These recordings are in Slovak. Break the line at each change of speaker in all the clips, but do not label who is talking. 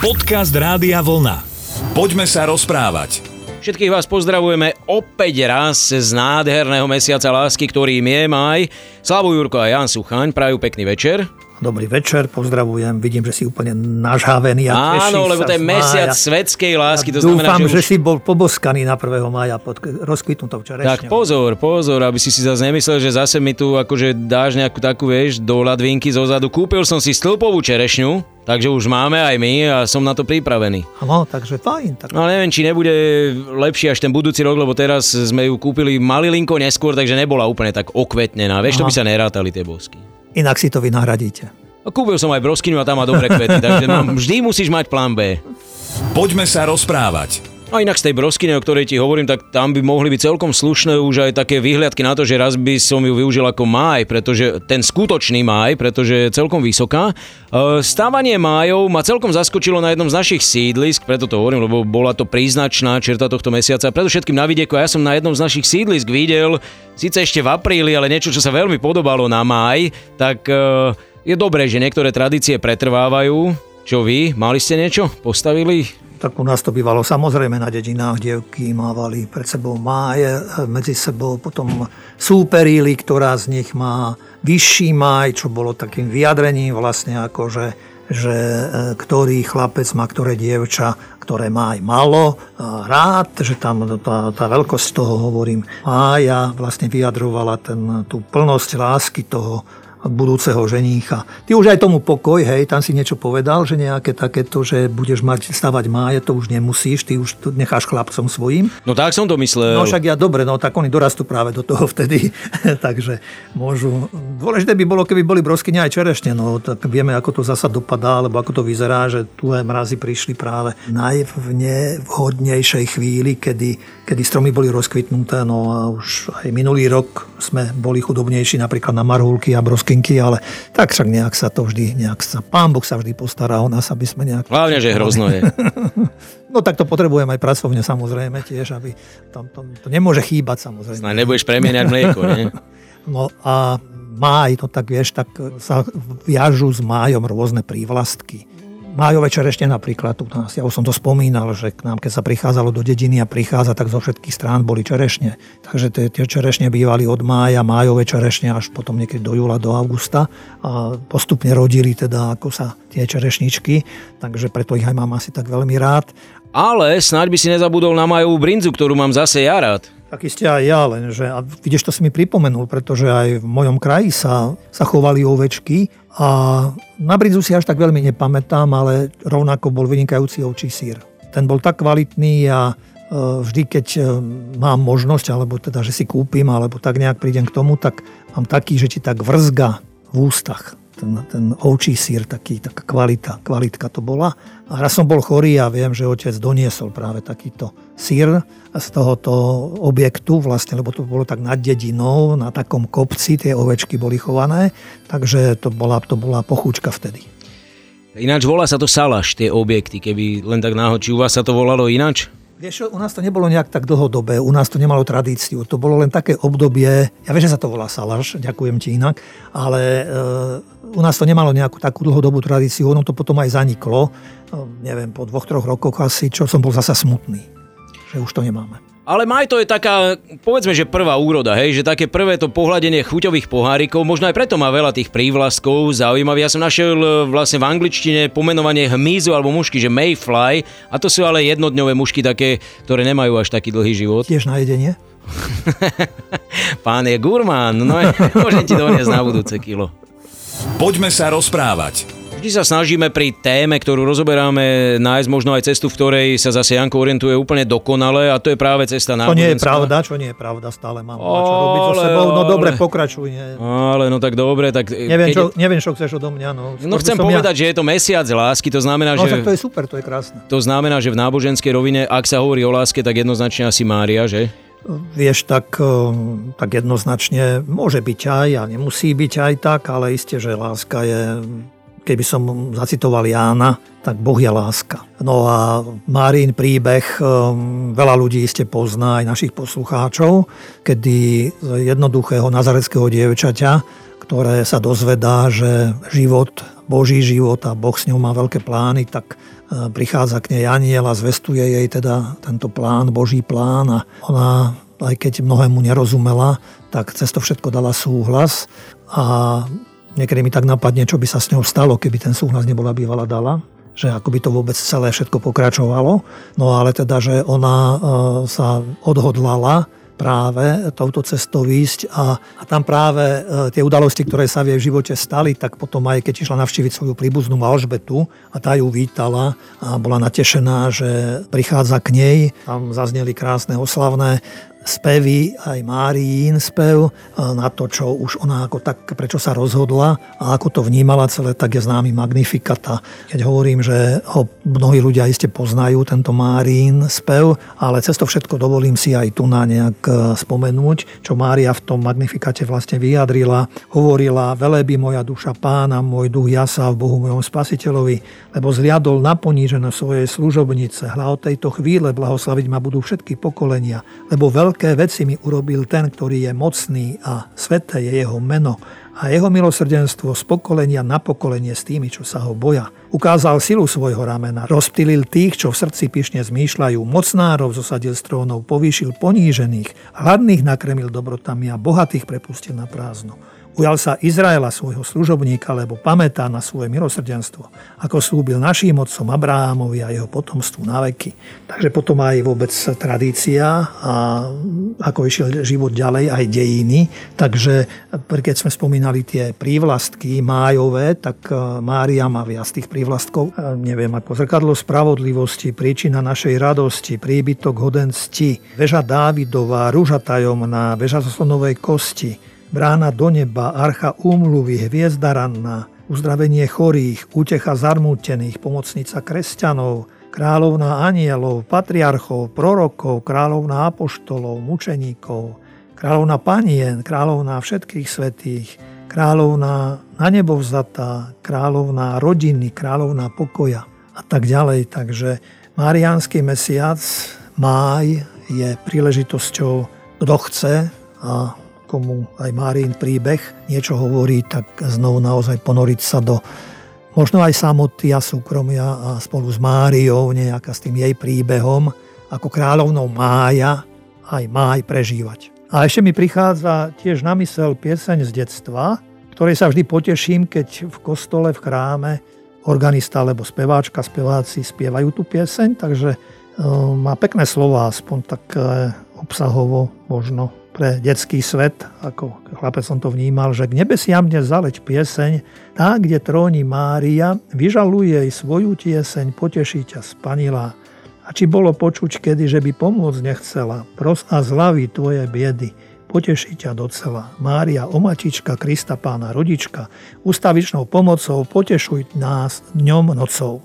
Podcast Rádia Vlna. Poďme sa rozprávať.
Všetkých vás pozdravujeme opäť raz z nádherného mesiaca lásky, ktorým je maj. Slavu Jurko a Jan Suchaň, prajú pekný večer.
Dobrý večer, pozdravujem. Vidím, že si úplne nažhavený a
Áno, lebo to je mesiac mája. svetskej lásky. To
Dúfam,
znamená, že,
že
už...
si bol poboskaný na 1. mája pod rozkvitnutou čerešňou.
Tak pozor, pozor, aby si si zase nemyslel, že zase mi tu akože dáš nejakú takú, vieš, do ladvinky zozadu. Kúpil som si stĺpovú čerešňu, takže už máme aj my a som na to pripravený.
No, takže fajn. Tak...
No neviem, či nebude lepší až ten budúci rok, lebo teraz sme ju kúpili malilinko neskôr, takže nebola úplne tak okvetnená. Vieš, to by sa nerátali tie bosky.
Inak si to vynahradíte.
Kúpil som aj broskyňu a tam má dobré kvety, takže mám, vždy musíš mať plán B.
Poďme sa rozprávať.
A inak z tej broskyne, o ktorej ti hovorím, tak tam by mohli byť celkom slušné už aj také vyhliadky na to, že raz by som ju využil ako máj, pretože ten skutočný máj, pretože je celkom vysoká. E, Stávanie májov ma celkom zaskočilo na jednom z našich sídlisk, preto to hovorím, lebo bola to príznačná čerta tohto mesiaca. Predovšetkým na vidieku, ja som na jednom z našich sídlisk videl, síce ešte v apríli, ale niečo, čo sa veľmi podobalo na máj, tak e, je dobré, že niektoré tradície pretrvávajú. Čo vy? Mali ste niečo? Postavili?
Tak u nás to bývalo samozrejme na dedinách, dievky mávali pred sebou máje, medzi sebou potom súperili, ktorá z nich má vyšší máj, čo bolo takým vyjadrením vlastne ako, že, že e, ktorý chlapec má ktoré dievča, ktoré má aj malo. Rád, že tam tá, tá veľkosť toho, hovorím, mája vlastne vyjadrovala ten, tú plnosť lásky toho budúceho ženícha. Ty už aj tomu pokoj, hej, tam si niečo povedal, že nejaké takéto, že budeš mať stavať máje, to už nemusíš, ty už to necháš chlapcom svojim.
No tak som to myslel.
No však ja dobre, no tak oni dorastú práve do toho vtedy, takže môžu. Dôležité by bolo, keby boli broskyne aj čerešne, no tak vieme, ako to zasa dopadá, alebo ako to vyzerá, že tuhé mrazy prišli práve najvhodnejšej chvíli, kedy, kedy stromy boli rozkvitnuté, no a už aj minulý rok sme boli chudobnejší napríklad na marhulky a brosky prstenky, ale tak však nejak sa to vždy, nejak sa, pán Boh sa vždy postará o nás, aby sme nejak...
Hlavne, že hrozno je.
no tak to potrebujem aj pracovne samozrejme tiež, aby tam to, to nemôže chýbať samozrejme.
Snáď nebudeš premieňať mlieko, nie?
no a máj, no tak vieš, tak sa viažu s májom rôzne prívlastky májové čerešne napríklad, tu nás, ja už som to spomínal, že k nám, keď sa prichádzalo do dediny a prichádza, tak zo všetkých strán boli čerešne. Takže tie, tie čerešne bývali od mája, májové čerešne až potom niekedy do júla, do augusta a postupne rodili teda ako sa tie čerešničky, takže preto ich aj mám asi tak veľmi rád.
Ale snáď by si nezabudol na majovú brinzu, ktorú mám zase ja rád.
Tak iste aj ja, lenže a vidíš, to si mi pripomenul, pretože aj v mojom kraji sa, sa chovali ovečky a na brinzu si až tak veľmi nepamätám, ale rovnako bol vynikajúci ovčí sír. Ten bol tak kvalitný a e, vždy, keď e, mám možnosť, alebo teda, že si kúpim, alebo tak nejak prídem k tomu, tak mám taký, že ti tak vrzga v ústach ten, ten ovčí sír, taký, taká kvalita, kvalitka to bola. A raz som bol chorý a viem, že otec doniesol práve takýto sír z tohoto objektu, vlastne, lebo to bolo tak nad dedinou, na takom kopci, tie ovečky boli chované, takže to bola, to bola pochúčka vtedy.
Ináč volá sa to salaš, tie objekty, keby len tak náhod, či u vás sa to volalo ináč?
Vieš, u nás to nebolo nejak tak dlhodobé, u nás to nemalo tradíciu. To bolo len také obdobie, ja viem, že sa to volá salaš, ďakujem ti inak, ale e, u nás to nemalo nejakú takú dlhodobú tradíciu, ono to potom aj zaniklo, e, neviem, po dvoch, troch rokoch asi, čo som bol zasa smutný, že už to nemáme.
Ale maj to je taká, povedzme, že prvá úroda, hej, že také prvé to pohľadenie chuťových pohárikov, možno aj preto má veľa tých prívlastkov zaujímavých. Ja som našiel e, vlastne v angličtine pomenovanie hmyzu alebo mušky, že mayfly, a to sú ale jednodňové mušky také, ktoré nemajú až taký dlhý život.
Tiež na jedenie?
Pán je gurmán, no môžem ti doniesť na budúce kilo.
Poďme sa rozprávať.
Vždy sa snažíme pri téme, ktorú rozoberáme, nájsť možno aj cestu, v ktorej sa zase Janko orientuje úplne dokonale a to je práve cesta na
To nie je pravda, čo nie je pravda, stále mám ale, čo robiť so sebou. No ale, dobre, pokračuj. Nie.
Ale no tak dobre, tak...
Neviem, keď... čo, neviem, čo chceš odo mňa. No,
no chcem povedať, ja... že je to mesiac lásky, to znamená,
no,
že...
No to je super, to je krásne.
To znamená, že v náboženskej rovine, ak sa hovorí o láske, tak jednoznačne asi Mária, že?
Vieš, tak, tak jednoznačne môže byť aj a nemusí byť aj tak, ale isté, že láska je keby som zacitoval Jána, tak Boh je láska. No a Márin príbeh um, veľa ľudí ste pozná, aj našich poslucháčov, kedy jednoduchého nazareckého dievčaťa, ktoré sa dozvedá, že život, Boží život a Boh s ňou má veľké plány, tak uh, prichádza k nej aniel a zvestuje jej teda tento plán, Boží plán a ona, aj keď mnohému nerozumela, tak cez to všetko dala súhlas a Niekedy mi tak napadne, čo by sa s ňou stalo, keby ten súhlas nebola bývala dala že ako by to vôbec celé všetko pokračovalo. No ale teda, že ona e, sa odhodlala práve touto cestou ísť a, a tam práve e, tie udalosti, ktoré sa v jej živote stali, tak potom aj keď išla navštíviť svoju príbuznú Alžbetu a tá ju vítala a bola natešená, že prichádza k nej, tam zazneli krásne oslavné spevy, aj Máriín spev na to, čo už ona ako tak, prečo sa rozhodla a ako to vnímala celé, tak je známy Magnifikata. Keď hovorím, že ho mnohí ľudia iste poznajú, tento Máriín spev, ale cez to všetko dovolím si aj tu na nejak e, spomenúť, čo Mária v tom Magnifikate vlastne vyjadrila. Hovorila, velebí moja duša pána, môj duch jasa v Bohu mojom spasiteľovi, lebo zliadol na ponížené svojej služobnice. Hľa od tejto chvíle blahoslaviť ma budú všetky pokolenia, lebo veľ veľké veci mi urobil ten, ktorý je mocný a sveté je jeho meno a jeho milosrdenstvo z pokolenia na pokolenie s tými, čo sa ho boja. Ukázal silu svojho ramena, rozptýlil tých, čo v srdci pyšne zmýšľajú, mocnárov zosadil z trónov, povýšil ponížených, hladných nakremil dobrotami a bohatých prepustil na prázdno. Ujal sa Izraela svojho služobníka, lebo pamätá na svoje milosrdenstvo, ako slúbil našim otcom Abrahamovi a jeho potomstvu na veky. Takže potom aj vôbec tradícia a ako išiel život ďalej, aj dejiny. Takže keď sme spomínali tie prívlastky májové, tak e, Mária má viac tých prívlastkov. E, neviem, ako zrkadlo spravodlivosti, príčina našej radosti, príbytok hodensti, veža Dávidová, rúža tajomná, veža zo slonovej kosti, brána do neba, archa úmluvy, hviezda ranná, uzdravenie chorých, útecha zarmútených, pomocnica kresťanov, kráľovná anielov, patriarchov, prorokov, kráľovná apoštolov, mučeníkov, kráľovná panien, kráľovná všetkých svetých, kráľovná na nebo vzatá, kráľovná rodiny, kráľovná pokoja a tak ďalej. Takže Mariánsky mesiac, máj, je príležitosťou, kto chce a komu aj Márin príbeh niečo hovorí, tak znovu naozaj ponoriť sa do možno aj samoty a súkromia a spolu s Máriou nejaká s tým jej príbehom ako kráľovnou Mája aj Máj prežívať. A ešte mi prichádza tiež na mysel pieseň z detstva, ktorej sa vždy poteším, keď v kostole, v chráme organista alebo speváčka, speváci spievajú tú pieseň, takže e, má pekné slova, aspoň tak obsahovo možno pre detský svet, ako chlapec som to vnímal, že k nebesiam dnes zaleť pieseň, tá, kde tróni Mária, vyžaluje jej svoju tieseň, poteší ťa spanila. A či bolo počuť kedy, že by pomôcť nechcela, pros a zlaví tvoje biedy, poteší ťa docela. Mária, omačička, Krista pána, rodička, ustavičnou pomocou potešuj nás dňom nocou.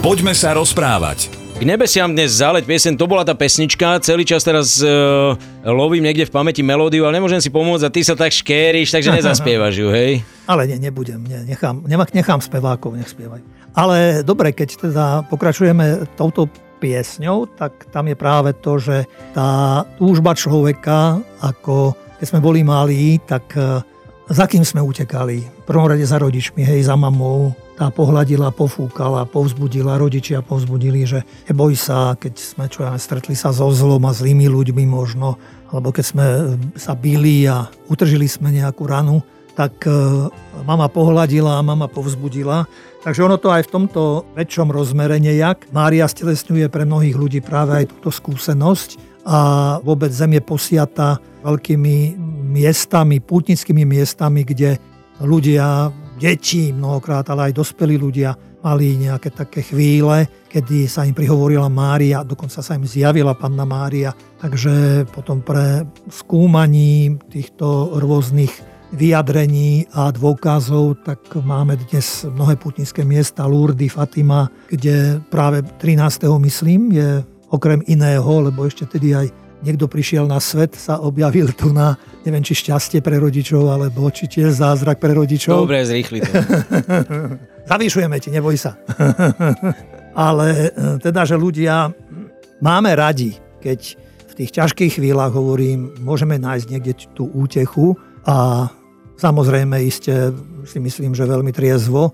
Poďme sa rozprávať.
K nebesiam dnes záleť piesen, to bola tá pesnička, celý čas teraz uh, lovím niekde v pamäti melódiu, ale nemôžem si pomôcť a ty sa tak škériš, takže nezaspievaš ju, hej?
Ale nie, nebudem, nie, nechám, nechám spevákov, nech spievajú. Ale dobre, keď teda pokračujeme touto piesňou, tak tam je práve to, že tá túžba človeka, ako keď sme boli malí, tak uh, za kým sme utekali? V prvom rade za rodičmi, hej, za mamou, tá pohľadila, pofúkala, povzbudila, rodičia povzbudili, že neboj sa, keď sme čo ja, stretli sa so zlom a zlými ľuďmi možno, alebo keď sme sa bili a utržili sme nejakú ranu, tak e, mama pohľadila mama povzbudila. Takže ono to aj v tomto väčšom rozmere nejak. Mária stelesňuje pre mnohých ľudí práve aj túto skúsenosť a vôbec zem je posiata veľkými miestami, pútnickými miestami, kde ľudia deti mnohokrát, ale aj dospelí ľudia mali nejaké také chvíle, kedy sa im prihovorila Mária, dokonca sa im zjavila Panna Mária. Takže potom pre skúmaní týchto rôznych vyjadrení a dôkazov, tak máme dnes mnohé putnické miesta, Lourdes, Fatima, kde práve 13. myslím je okrem iného, lebo ešte tedy aj niekto prišiel na svet, sa objavil tu na, neviem, či šťastie pre rodičov, alebo či tiež zázrak pre rodičov.
Dobre, zrýchli to.
Zavyšujeme ti, neboj sa. Ale e, teda, že ľudia máme radi, keď v tých ťažkých chvíľach hovorím, môžeme nájsť niekde tú útechu a samozrejme iste si myslím, že veľmi triezvo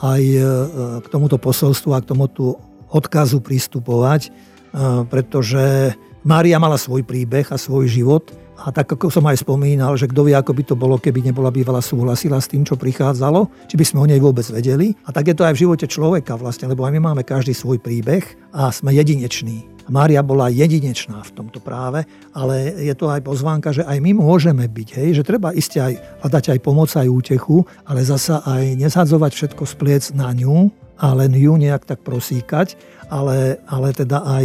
aj e, k tomuto posolstvu a k tomuto odkazu pristupovať, e, pretože Mária mala svoj príbeh a svoj život a tak ako som aj spomínal, že kto vie, ako by to bolo, keby nebola bývala súhlasila s tým, čo prichádzalo, či by sme o nej vôbec vedeli. A tak je to aj v živote človeka vlastne, lebo aj my máme každý svoj príbeh a sme jedineční. Mária bola jedinečná v tomto práve, ale je to aj pozvánka, že aj my môžeme byť, hej, že treba iste aj hľadať aj pomoc, aj útechu, ale zasa aj nezadzovať všetko z na ňu, a len ju nejak tak prosíkať, ale, ale teda aj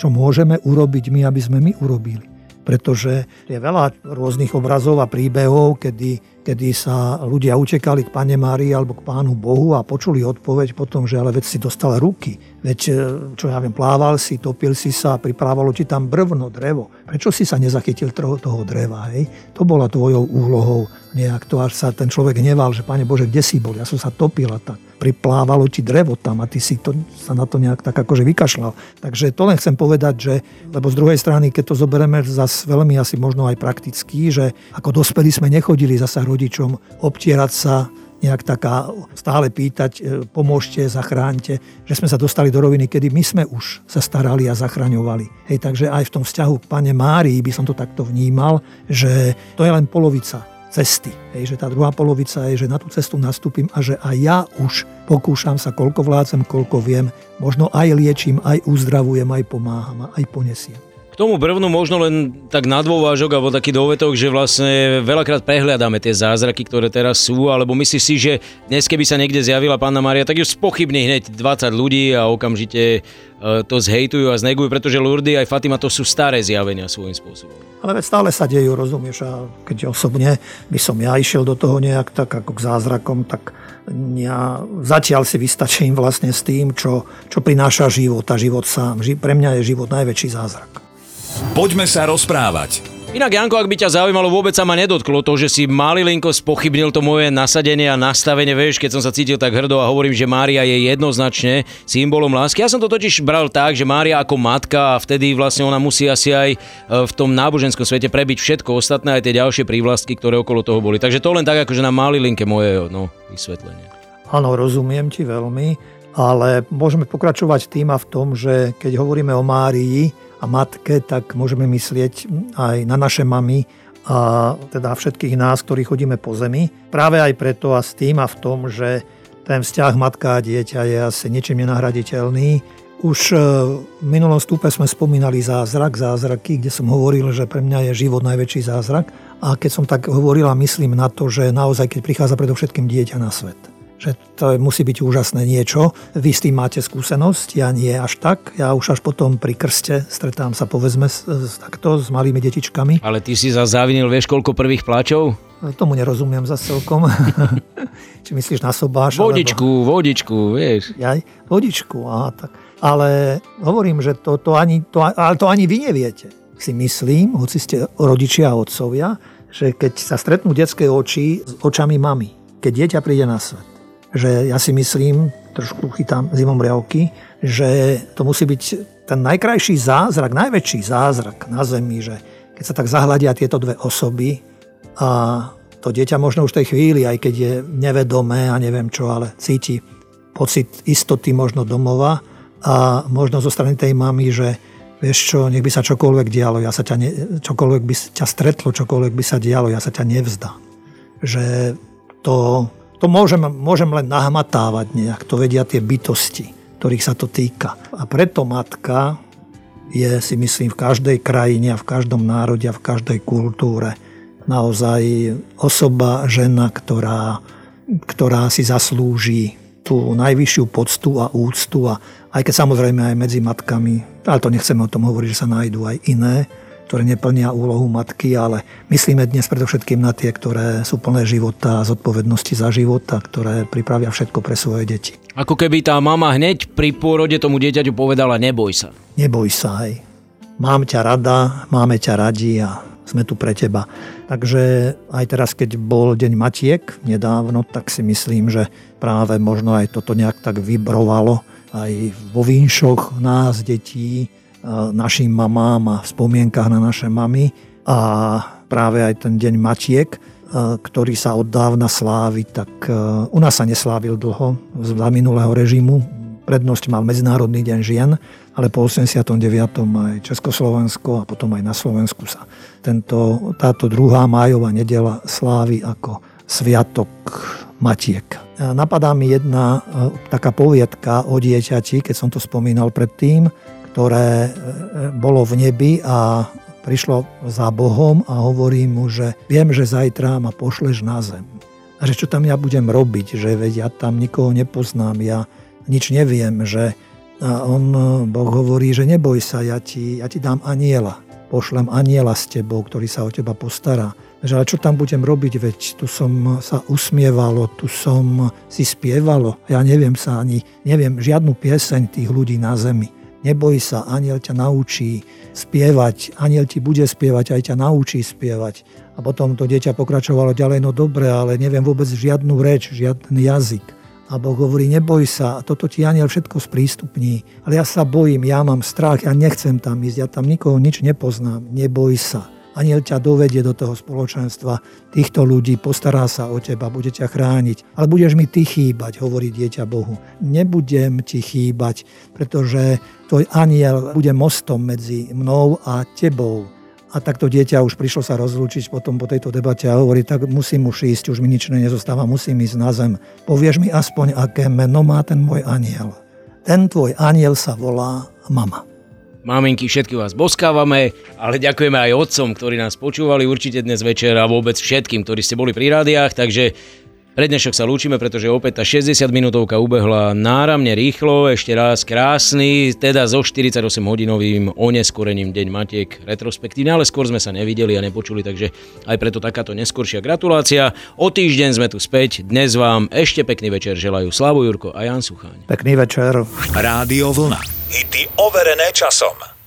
čo môžeme urobiť my, aby sme my urobili. Pretože je veľa rôznych obrazov a príbehov, kedy, kedy sa ľudia utekali k Pane Márii alebo k Pánu Bohu a počuli odpoveď potom, že ale veď si dostal ruky, veď e, čo ja viem, plával si, topil si sa, pripravalo ti tam brvno, drevo. Prečo si sa nezachytil toho, toho dreva? Hej? To bola tvojou úlohou nejak to, až sa ten človek neval, že Pane Bože, kde si bol? Ja som sa topil a tak priplávalo ti drevo tam a ty si to, sa na to nejak tak akože vykašľal. Takže to len chcem povedať, že, lebo z druhej strany, keď to zoberieme zase veľmi asi možno aj prakticky, že ako dospelí sme nechodili zasa rodičom obtierať sa nejak taká stále pýtať, e, pomôžte, zachránte, že sme sa dostali do roviny, kedy my sme už sa starali a zachraňovali. Hej, takže aj v tom vzťahu k pane Márii by som to takto vnímal, že to je len polovica cesty. Hej, že tá druhá polovica je, že na tú cestu nastúpim a že aj ja už pokúšam sa, koľko vládzem, koľko viem, možno aj liečím, aj uzdravujem, aj pomáham, aj ponesiem
tomu brvnu možno len tak na dôvážok alebo taký dovetok, že vlastne veľakrát prehliadame tie zázraky, ktoré teraz sú, alebo myslíš si, že dnes keby sa niekde zjavila Panna Maria, tak ju spochybní hneď 20 ľudí a okamžite e, to zhejtujú a znegujú, pretože Lourdes aj Fatima to sú staré zjavenia svojím spôsobom.
Ale stále sa dejú, rozumieš, a keď osobne by som ja išiel do toho nejak tak ako k zázrakom, tak ja zatiaľ si vystačím vlastne s tým, čo, čo prináša život a život sám. Pre mňa je život najväčší zázrak.
Poďme sa rozprávať.
Inak, Janko, ak by ťa zaujímalo, vôbec sa ma nedotklo to, že si malilinko spochybnil to moje nasadenie a nastavenie, vieš, keď som sa cítil tak hrdo a hovorím, že Mária je jednoznačne symbolom lásky. Ja som to totiž bral tak, že Mária ako matka a vtedy vlastne ona musí asi aj e, v tom náboženskom svete prebiť všetko ostatné, aj tie ďalšie prívlastky, ktoré okolo toho boli. Takže to len tak, akože na malilinke moje no, vysvetlenie.
Áno, rozumiem ti veľmi, ale môžeme pokračovať tým a v tom, že keď hovoríme o Márii, a matke, tak môžeme myslieť aj na naše mamy a teda všetkých nás, ktorí chodíme po zemi. Práve aj preto a s tým a v tom, že ten vzťah matka a dieťa je asi niečím nenahraditeľný. Už e, v minulom stupe sme spomínali zázrak, zázraky, kde som hovoril, že pre mňa je život najväčší zázrak. A keď som tak hovoril a myslím na to, že naozaj, keď prichádza predovšetkým dieťa na svet že to musí byť úžasné niečo. Vy s tým máte skúsenosť, ja nie až tak. Ja už až potom pri krste stretám sa povedzme s, s, takto s malými detičkami.
Ale ty si za závinil, vieš koľko prvých pláčov?
Tomu nerozumiem za celkom. Či myslíš na sobáš?
Vodičku, alebo... vodičku, vieš.
Jaj, vodičku, aha, tak. Ale hovorím, že to, to, ani, to, ale to ani vy neviete. Si myslím, hoci ste rodičia a otcovia, že keď sa stretnú detské oči s očami mamy, keď dieťa príde na svet, že ja si myslím, trošku chytám zimom riavky, že to musí byť ten najkrajší zázrak, najväčší zázrak na Zemi, že keď sa tak zahľadia tieto dve osoby a to dieťa možno už v tej chvíli, aj keď je nevedomé a neviem čo, ale cíti pocit istoty možno domova a možno zo strany tej mamy, že vieš čo, nech by sa čokoľvek dialo, ja sa ťa ne, čokoľvek by ťa stretlo, čokoľvek by sa dialo, ja sa ťa nevzdám. Že to to môžem, môžem len nahmatávať nejak, to vedia tie bytosti, ktorých sa to týka. A preto matka je si myslím v každej krajine a v každom národe a v každej kultúre naozaj osoba, žena, ktorá, ktorá si zaslúži tú najvyššiu poctu a úctu a aj keď samozrejme aj medzi matkami, ale to nechceme o tom hovoriť, že sa nájdú aj iné, ktoré neplnia úlohu matky, ale myslíme dnes predovšetkým na tie, ktoré sú plné života a zodpovednosti za života, ktoré pripravia všetko pre svoje deti.
Ako keby tá mama hneď pri pôrode tomu dieťaťu povedala neboj sa.
Neboj sa, aj. mám ťa rada, máme ťa radi a sme tu pre teba. Takže aj teraz, keď bol Deň Matiek nedávno, tak si myslím, že práve možno aj toto nejak tak vybrovalo aj vo vinšoch nás, detí, našim mamám a v spomienkach na naše mamy. A práve aj ten Deň Matiek, ktorý sa od dávna slávi, tak u nás sa neslávil dlho za minulého režimu. Prednosť mal Medzinárodný deň žien, ale po 89. aj Československo a potom aj na Slovensku sa tento, táto druhá májová nedela slávi ako Sviatok Matiek. Napadá mi jedna e, taká poviedka o dieťati, keď som to spomínal predtým, ktoré e, bolo v nebi a prišlo za Bohom a hovorí mu, že viem, že zajtra ma pošleš na zem. A že čo tam ja budem robiť, že veď ja tam nikoho nepoznám, ja nič neviem, že a on, Boh hovorí, že neboj sa, ja ti, ja ti dám aniela. Pošlem aniela s tebou, ktorý sa o teba postará. Že ale čo tam budem robiť, veď tu som sa usmievalo, tu som si spievalo. Ja neviem sa ani, neviem žiadnu pieseň tých ľudí na zemi. Neboj sa, aniel ťa naučí spievať, aniel ti bude spievať, aj ťa naučí spievať. A potom to dieťa pokračovalo ďalej, no dobre, ale neviem vôbec žiadnu reč, žiadny jazyk. A Boh hovorí, neboj sa, toto ti aniel všetko sprístupní. Ale ja sa bojím, ja mám strach, ja nechcem tam ísť, ja tam nikoho nič nepoznám. Neboj sa. Aniel ťa dovedie do toho spoločenstva týchto ľudí, postará sa o teba, bude ťa chrániť. Ale budeš mi ty chýbať, hovorí dieťa Bohu. Nebudem ti chýbať, pretože tvoj aniel bude mostom medzi mnou a tebou a takto dieťa už prišlo sa rozlúčiť potom po tejto debate a hovorí, tak musím už ísť, už mi nič nezostáva, musím ísť na zem. Povieš mi aspoň, aké meno má ten môj aniel. Ten tvoj aniel sa volá mama.
Maminky, všetky vás boskávame, ale ďakujeme aj otcom, ktorí nás počúvali určite dnes večer a vôbec všetkým, ktorí ste boli pri rádiách, takže pre dnešok sa lúčime, pretože opäť tá 60 minútovka ubehla náramne rýchlo, ešte raz krásny, teda so 48 hodinovým oneskorením Deň Matiek retrospektívne, ale skôr sme sa nevideli a nepočuli, takže aj preto takáto neskoršia gratulácia. O týždeň sme tu späť, dnes vám ešte pekný večer želajú Slavo Jurko a Jan Sucháň.
Pekný večer.
Rádio Vlna. Hity overené časom.